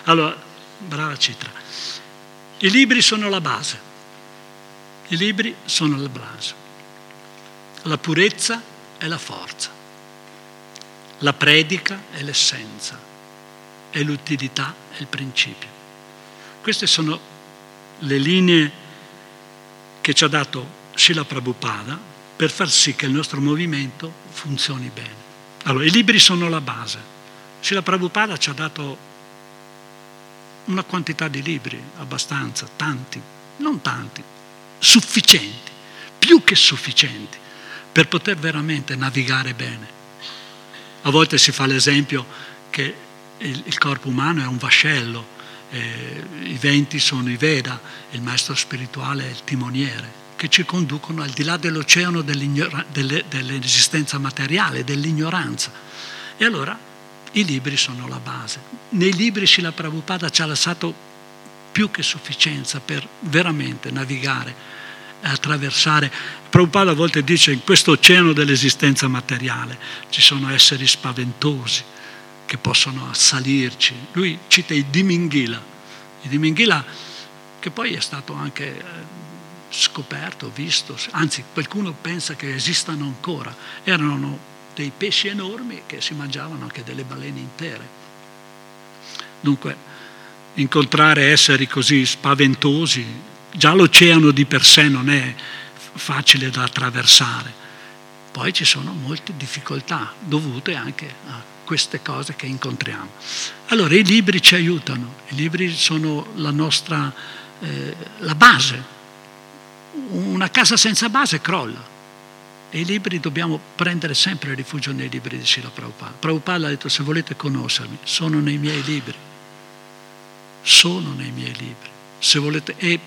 Allora, brava Citra. I libri sono la base. I libri sono la base. La purezza è la forza. La predica è l'essenza. E l'utilità è il principio. Queste sono le linee che ci ha dato Srila Prabhupada per far sì che il nostro movimento funzioni bene. Allora, i libri sono la base. Srila Prabhupada ci ha dato una quantità di libri, abbastanza, tanti, non tanti, sufficienti, più che sufficienti, per poter veramente navigare bene. A volte si fa l'esempio che il, il corpo umano è un vascello, eh, i venti sono i Veda, il maestro spirituale è il timoniere, che ci conducono al di là dell'oceano delle, dell'esistenza materiale, dell'ignoranza. E allora i libri sono la base. Nei libri Srila Prabhupada ci ha lasciato più che sufficienza per veramente navigare, attraversare. Prabhupada a volte dice in questo oceano dell'esistenza materiale ci sono esseri spaventosi che possono assalirci. Lui cita i Dimingila, i Dimingila che poi è stato anche eh, scoperto, visto, anzi qualcuno pensa che esistano ancora. Erano dei pesci enormi che si mangiavano anche delle balene intere. Dunque, incontrare esseri così spaventosi, già l'oceano di per sé non è facile da attraversare. Poi ci sono molte difficoltà dovute anche a queste cose che incontriamo. Allora i libri ci aiutano, i libri sono la nostra eh, la base. Una casa senza base crolla. E i libri dobbiamo prendere sempre rifugio nei libri di Sila Prabhupada. Prabhupada ha detto se volete conoscermi, sono nei miei libri. Sono nei miei libri. Se volete, e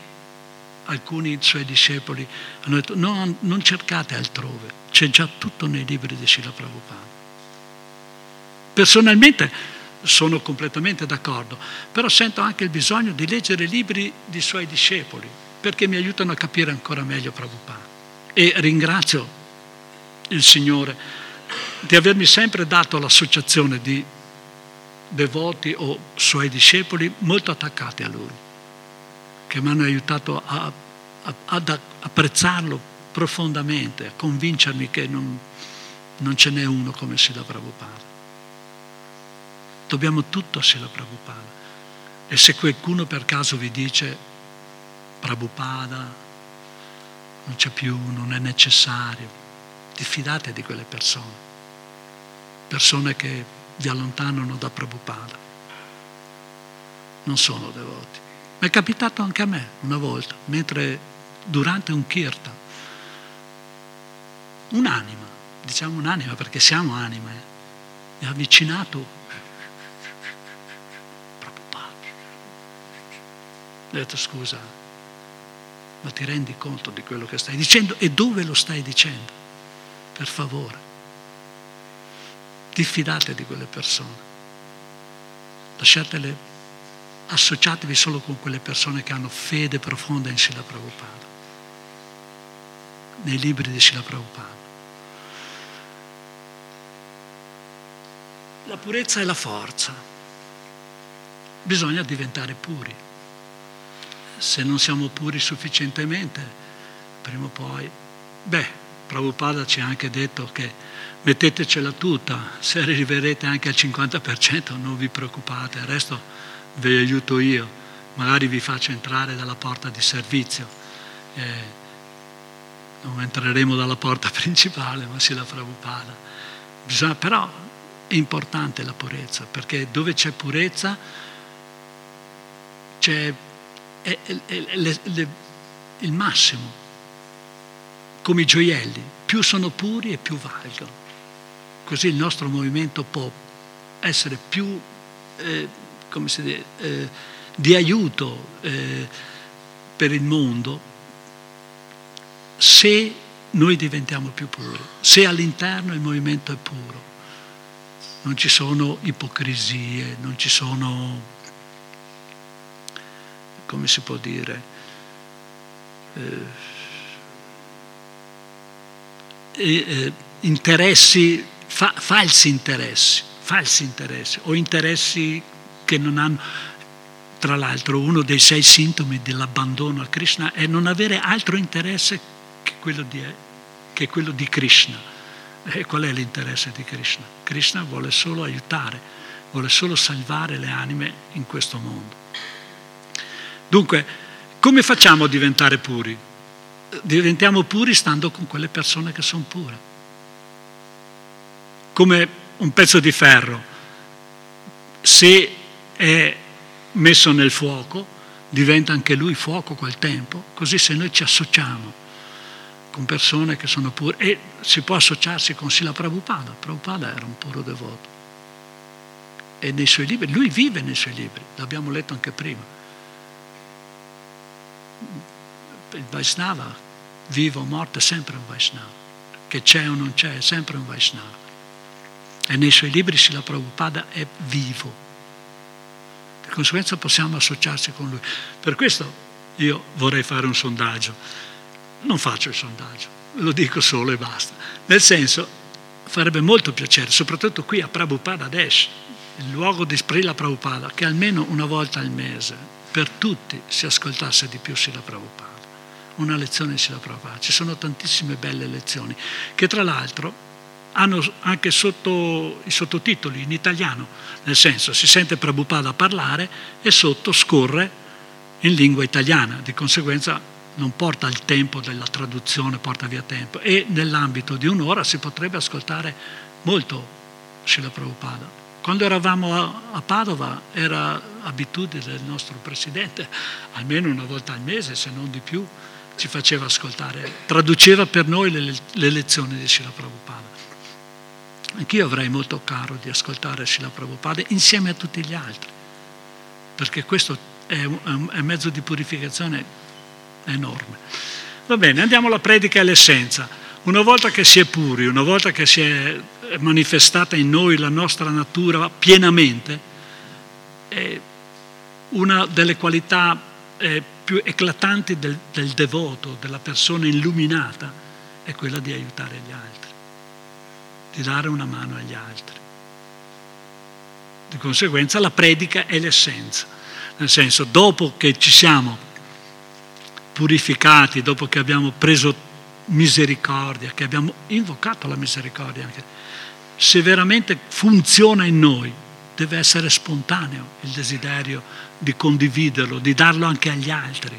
alcuni suoi discepoli hanno detto no, non cercate altrove, c'è già tutto nei libri di Sila Prabhupada. Personalmente sono completamente d'accordo, però sento anche il bisogno di leggere i libri di suoi discepoli perché mi aiutano a capire ancora meglio Prabhupada. E ringrazio il Signore di avermi sempre dato l'associazione di devoti o suoi discepoli molto attaccati a Lui, che mi hanno aiutato a, a, ad apprezzarlo profondamente, a convincermi che non, non ce n'è uno come Sila Prabhupada. Dobbiamo tutto a Sila Prabhupada. E se qualcuno per caso vi dice Prabhupada non c'è più, non è necessario, diffidate di quelle persone, persone che vi allontanano da Prabhupada. Non sono devoti. Mi è capitato anche a me una volta, mentre durante un kirtan, un'anima, diciamo un'anima perché siamo anime, mi ha avvicinato Prabhupada. Ho detto scusa, ma ti rendi conto di quello che stai dicendo e dove lo stai dicendo? per favore. Diffidate di quelle persone. Lasciatele, associatevi solo con quelle persone che hanno fede profonda in Sila Prabhupada, nei libri di Sila Prabhupada. La purezza è la forza. Bisogna diventare puri. Se non siamo puri sufficientemente, prima o poi, beh, Prabhupada ci ha anche detto che mettetecela tutta, se arriverete anche al 50% non vi preoccupate, il resto ve aiuto io, magari vi faccio entrare dalla porta di servizio. Eh, non entreremo dalla porta *laughs* principale, ma sì la Prabhupada. Però è importante la purezza, perché dove c'è purezza c'è è, è, è, il massimo come i gioielli, più sono puri e più valgono. Così il nostro movimento può essere più eh, come si dice, eh, di aiuto eh, per il mondo se noi diventiamo più puri, se all'interno il movimento è puro, non ci sono ipocrisie, non ci sono, come si può dire, eh, eh, interessi, fa, falsi interessi, falsi interessi o interessi che non hanno tra l'altro uno dei sei sintomi dell'abbandono a Krishna è non avere altro interesse che quello di, che quello di Krishna. E qual è l'interesse di Krishna? Krishna vuole solo aiutare, vuole solo salvare le anime in questo mondo. Dunque, come facciamo a diventare puri? Diventiamo puri stando con quelle persone che sono pure. Come un pezzo di ferro, se è messo nel fuoco, diventa anche lui fuoco col tempo, così se noi ci associamo con persone che sono pure, e si può associarsi con Sila Prabhupada, Prabhupada era un puro devoto, e nei suoi libri, lui vive nei suoi libri, l'abbiamo letto anche prima. Il Vaisnava, vivo o morto, è sempre un Vaisnava, che c'è o non c'è, è sempre un Vaisnava. E nei suoi libri Sila Prabhupada è vivo di conseguenza possiamo associarci con lui. Per questo io vorrei fare un sondaggio. Non faccio il sondaggio, lo dico solo e basta. Nel senso, farebbe molto piacere, soprattutto qui a Prabhupada Adesh, il luogo di Sprilla Prabhupada, che almeno una volta al mese per tutti si ascoltasse di più Sila Prabhupada. Una lezione Sila Prabhupada. Ci sono tantissime belle lezioni che tra l'altro hanno anche sotto i sottotitoli in italiano, nel senso si sente Prabhupada parlare e sotto scorre in lingua italiana, di conseguenza non porta il tempo della traduzione, porta via tempo e nell'ambito di un'ora si potrebbe ascoltare molto Srila Prabhupada. Quando eravamo a, Padova era abitudine del nostro presidente, almeno una volta al mese, se non di più, ci faceva ascoltare, traduceva per noi le, le lezioni di Srila Prabhupada. Anch'io avrei molto caro di ascoltare Srila Prabhupada insieme a tutti gli altri, perché questo è un, è mezzo di purificazione enorme. Va bene, andiamo alla predica e all'essenza. Una volta che si è puri, una volta che si è manifestata in noi la nostra natura pienamente, una delle qualità eh, più eclatanti del, del devoto, della persona illuminata, è quella di aiutare gli altri di dare una mano agli altri. Di conseguenza la predica è l'essenza, nel senso dopo che ci siamo purificati, dopo che abbiamo preso misericordia, che abbiamo invocato la misericordia anche, se veramente funziona in noi, deve essere spontaneo il desiderio di condividerlo, di darlo anche agli altri,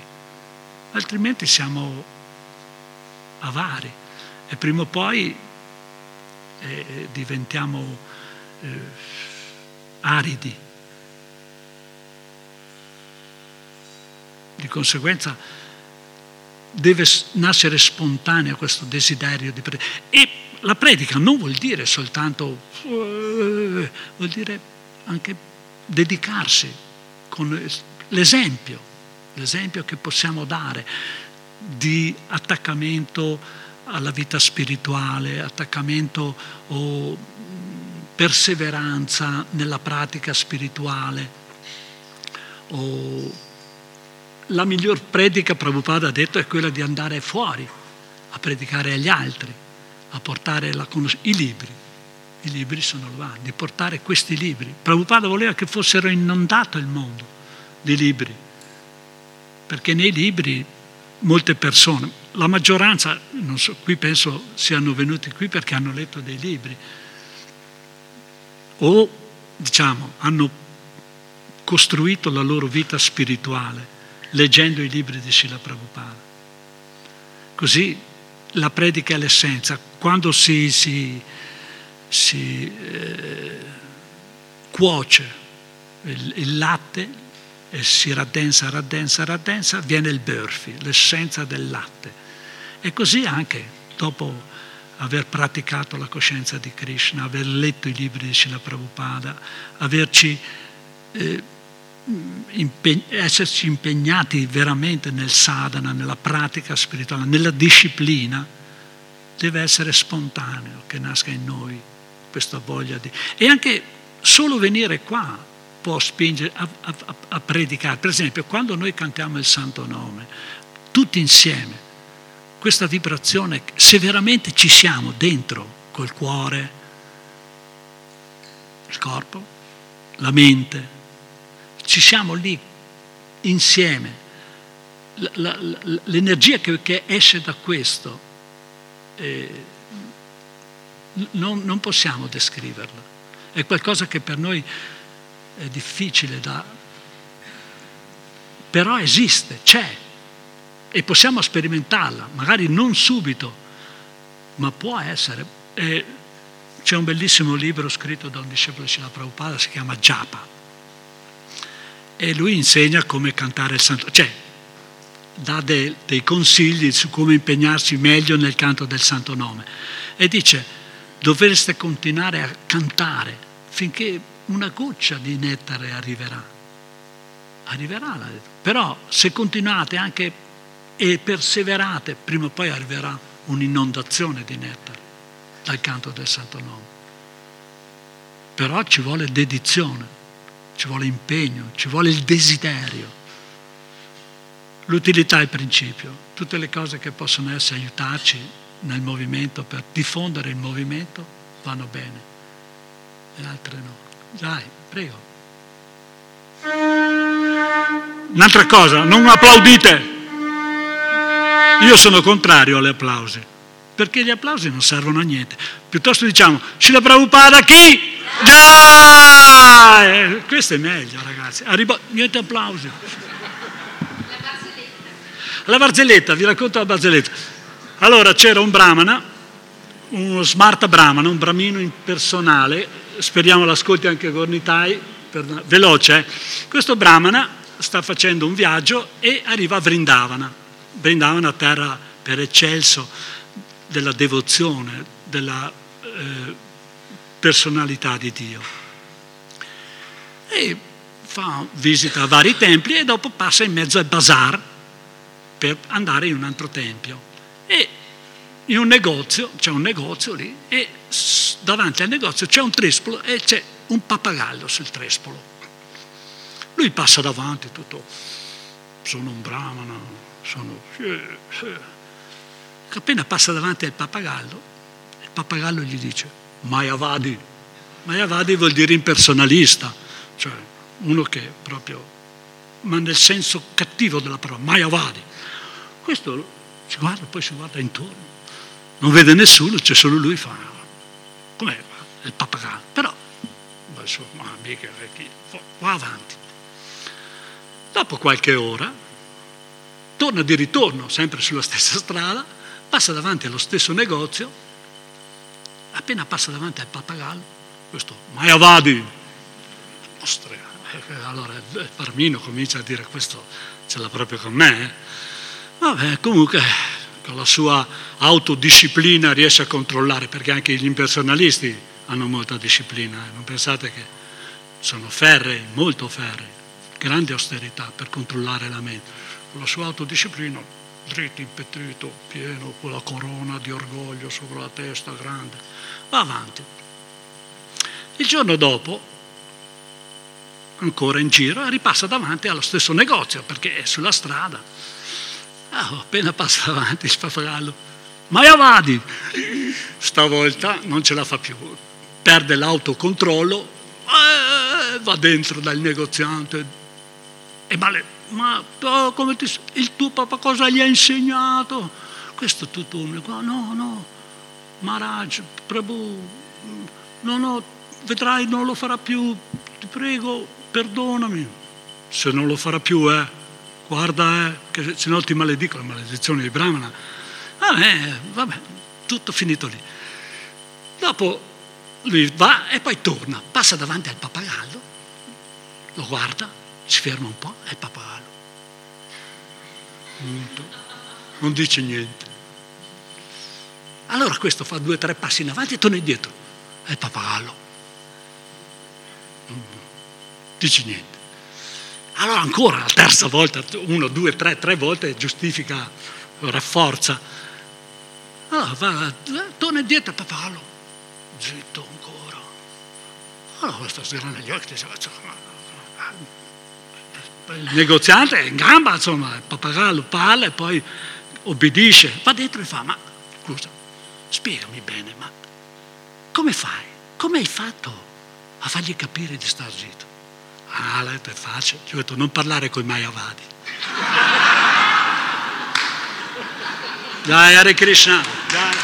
altrimenti siamo avari. E prima o poi eh, diventiamo eh, aridi. Di conseguenza deve nascere spontaneo questo desiderio di predicare. E la predica non vuol dire soltanto, uh, vuol dire anche dedicarsi con l'esempio, l'esempio che possiamo dare di attaccamento alla vita spirituale, attaccamento o perseveranza nella pratica spirituale. O la miglior predica, Prabhupada ha detto, è quella di andare fuori a predicare agli altri, a portare conosc- i libri. I libri sono là, di portare questi libri. Prabhupada voleva che fossero inondato il mondo di libri, perché nei libri molte persone, la maggioranza, so, qui penso siano venuti qui perché hanno letto dei libri o diciamo hanno costruito la loro vita spirituale leggendo i libri di Sila Prabhupada. Così la predica è l'essenza. Quando si, si, si eh, cuoce il, il latte, e si raddensa, raddensa, raddensa, viene il burfi, l'essenza del latte. E così anche dopo aver praticato la coscienza di Krishna, aver letto i libri di Srila Prabhupada, averci eh, impeg- esserci impegnati veramente nel sadhana, nella pratica spirituale, nella disciplina, deve essere spontaneo che nasca in noi questa voglia di... E anche solo venire qua può spingere a, a, a predicare. Per esempio, quando noi cantiamo il Santo Nome, tutti insieme, questa vibrazione, se veramente ci siamo dentro col cuore, il corpo, la mente, ci siamo lì insieme. L'energia che, che, esce da questo eh, non, non possiamo descriverla. È qualcosa che per noi è difficile da... però esiste, c'è e possiamo sperimentarla, magari non subito, ma può essere. E c'è un bellissimo libro scritto da un discepolo di Srila Prabhupada, si chiama Japa, e lui insegna come cantare il santo, cioè dà dei, dei consigli su come impegnarsi meglio nel canto del santo nome e dice dovreste continuare a cantare finché una goccia di nettare arriverà. Arriverà, però se continuate anche e perseverate, prima o poi arriverà un'inondazione di nettare dal canto del santo nome. Però ci vuole dedizione ci vuole impegno, ci vuole il desiderio. L'utilità è il principio, tutte le cose che possono essere aiutarci nel movimento per diffondere il movimento vanno bene, le altre no. Dai, prego. Un'altra cosa, non applaudite. Io sono contrario agli applausi, perché gli applausi non servono a niente. Piuttosto diciamo, Shila Prabhupada chi? Già! Questo è meglio, ragazzi. Arrivo... Niente applausi. La barzelletta. Vi racconto la barzelletta. Allora c'era un brahmana, uno smart brahmana, un bramino impersonale, speriamo l'ascolti anche Gornitai, veloce. Eh? Questo brahmana sta facendo un viaggio e arriva a Vrindavana. Vrindavana, terra per eccelso della devozione, della... Eh, personalità di Dio. E fa visita a vari templi e dopo passa in mezzo al bazar per andare in un altro tempio. E in un negozio, c'è un negozio lì, e davanti al negozio c'è un trespolo e c'è un pappagallo sul trespolo. Lui passa davanti tutto, sono un brahmana, sono... Appena passa davanti al pappagallo, il pappagallo gli dice, Mayavadi. Mayavadi vuol dire impersonalista, cioè uno che proprio, ma nel senso cattivo della parola, Mayavadi. Questo si guarda, poi si guarda intorno, non vede nessuno, c'è solo lui, fa, com'è il pappagallo, però, insomma, mica, va avanti. Dopo qualche ora, torna di ritorno, sempre sulla stessa strada, passa davanti allo stesso negozio appena passa davanti al pappagallo, questo Mayavadi, mostre. Allora il Parmino comincia a dire questo ce l'ha proprio con me. Eh? Vabbè, comunque con la sua autodisciplina riesce a controllare, perché anche gli impersonalisti hanno molta disciplina, eh? non pensate che sono ferrei, molto ferrei, grande austerità per controllare la mente. La sua autodisciplina, dritto, impetrito, pieno, con la corona di orgoglio sopra la testa grande va avanti. Il giorno dopo, ancora in giro, ripassa davanti allo stesso negozio perché è sulla strada. Oh, appena passa davanti il pappagallo, ma avanti! Stavolta non ce la fa più, perde l'autocontrollo, eh, va dentro dal negoziante e male, ma oh, ti, il tuo papà cosa gli ha insegnato? Questo è tutto un... No, no, Maharaj, Prabhu, no, no, vedrai, non lo farà più, ti prego, perdonami. Se non lo farà più, eh, guarda, eh, che se no ti maledico, la maledizione di Brahmana. Vabbè, vabbè, tutto finito lì. Dopo lui va e poi torna, passa davanti al pappagallo, lo guarda, si ferma un po', è il pappagallo. Non dice niente. Allora questo fa due o tre passi in avanti e torna indietro. È il pappagallo. Non dice niente. Allora ancora la terza volta, uno, due, tre, tre volte giustifica, rafforza. Allora va, torna indietro, papalo, zitto ancora. Allora questo sgrana gli occhi, dice, il negoziante è in gamba, insomma, il pappagallo parla e poi obbedisce, va dentro e fa, ma scusa, spiegami bene, ma come fai? Come hai fatto a fargli capire di star zitto? Ah, è facile, ci ho detto non parlare con i Mayavadi. *laughs* Dai, Hare Krishna, dai.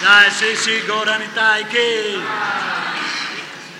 Dai, sì, sì, Goranitai, che...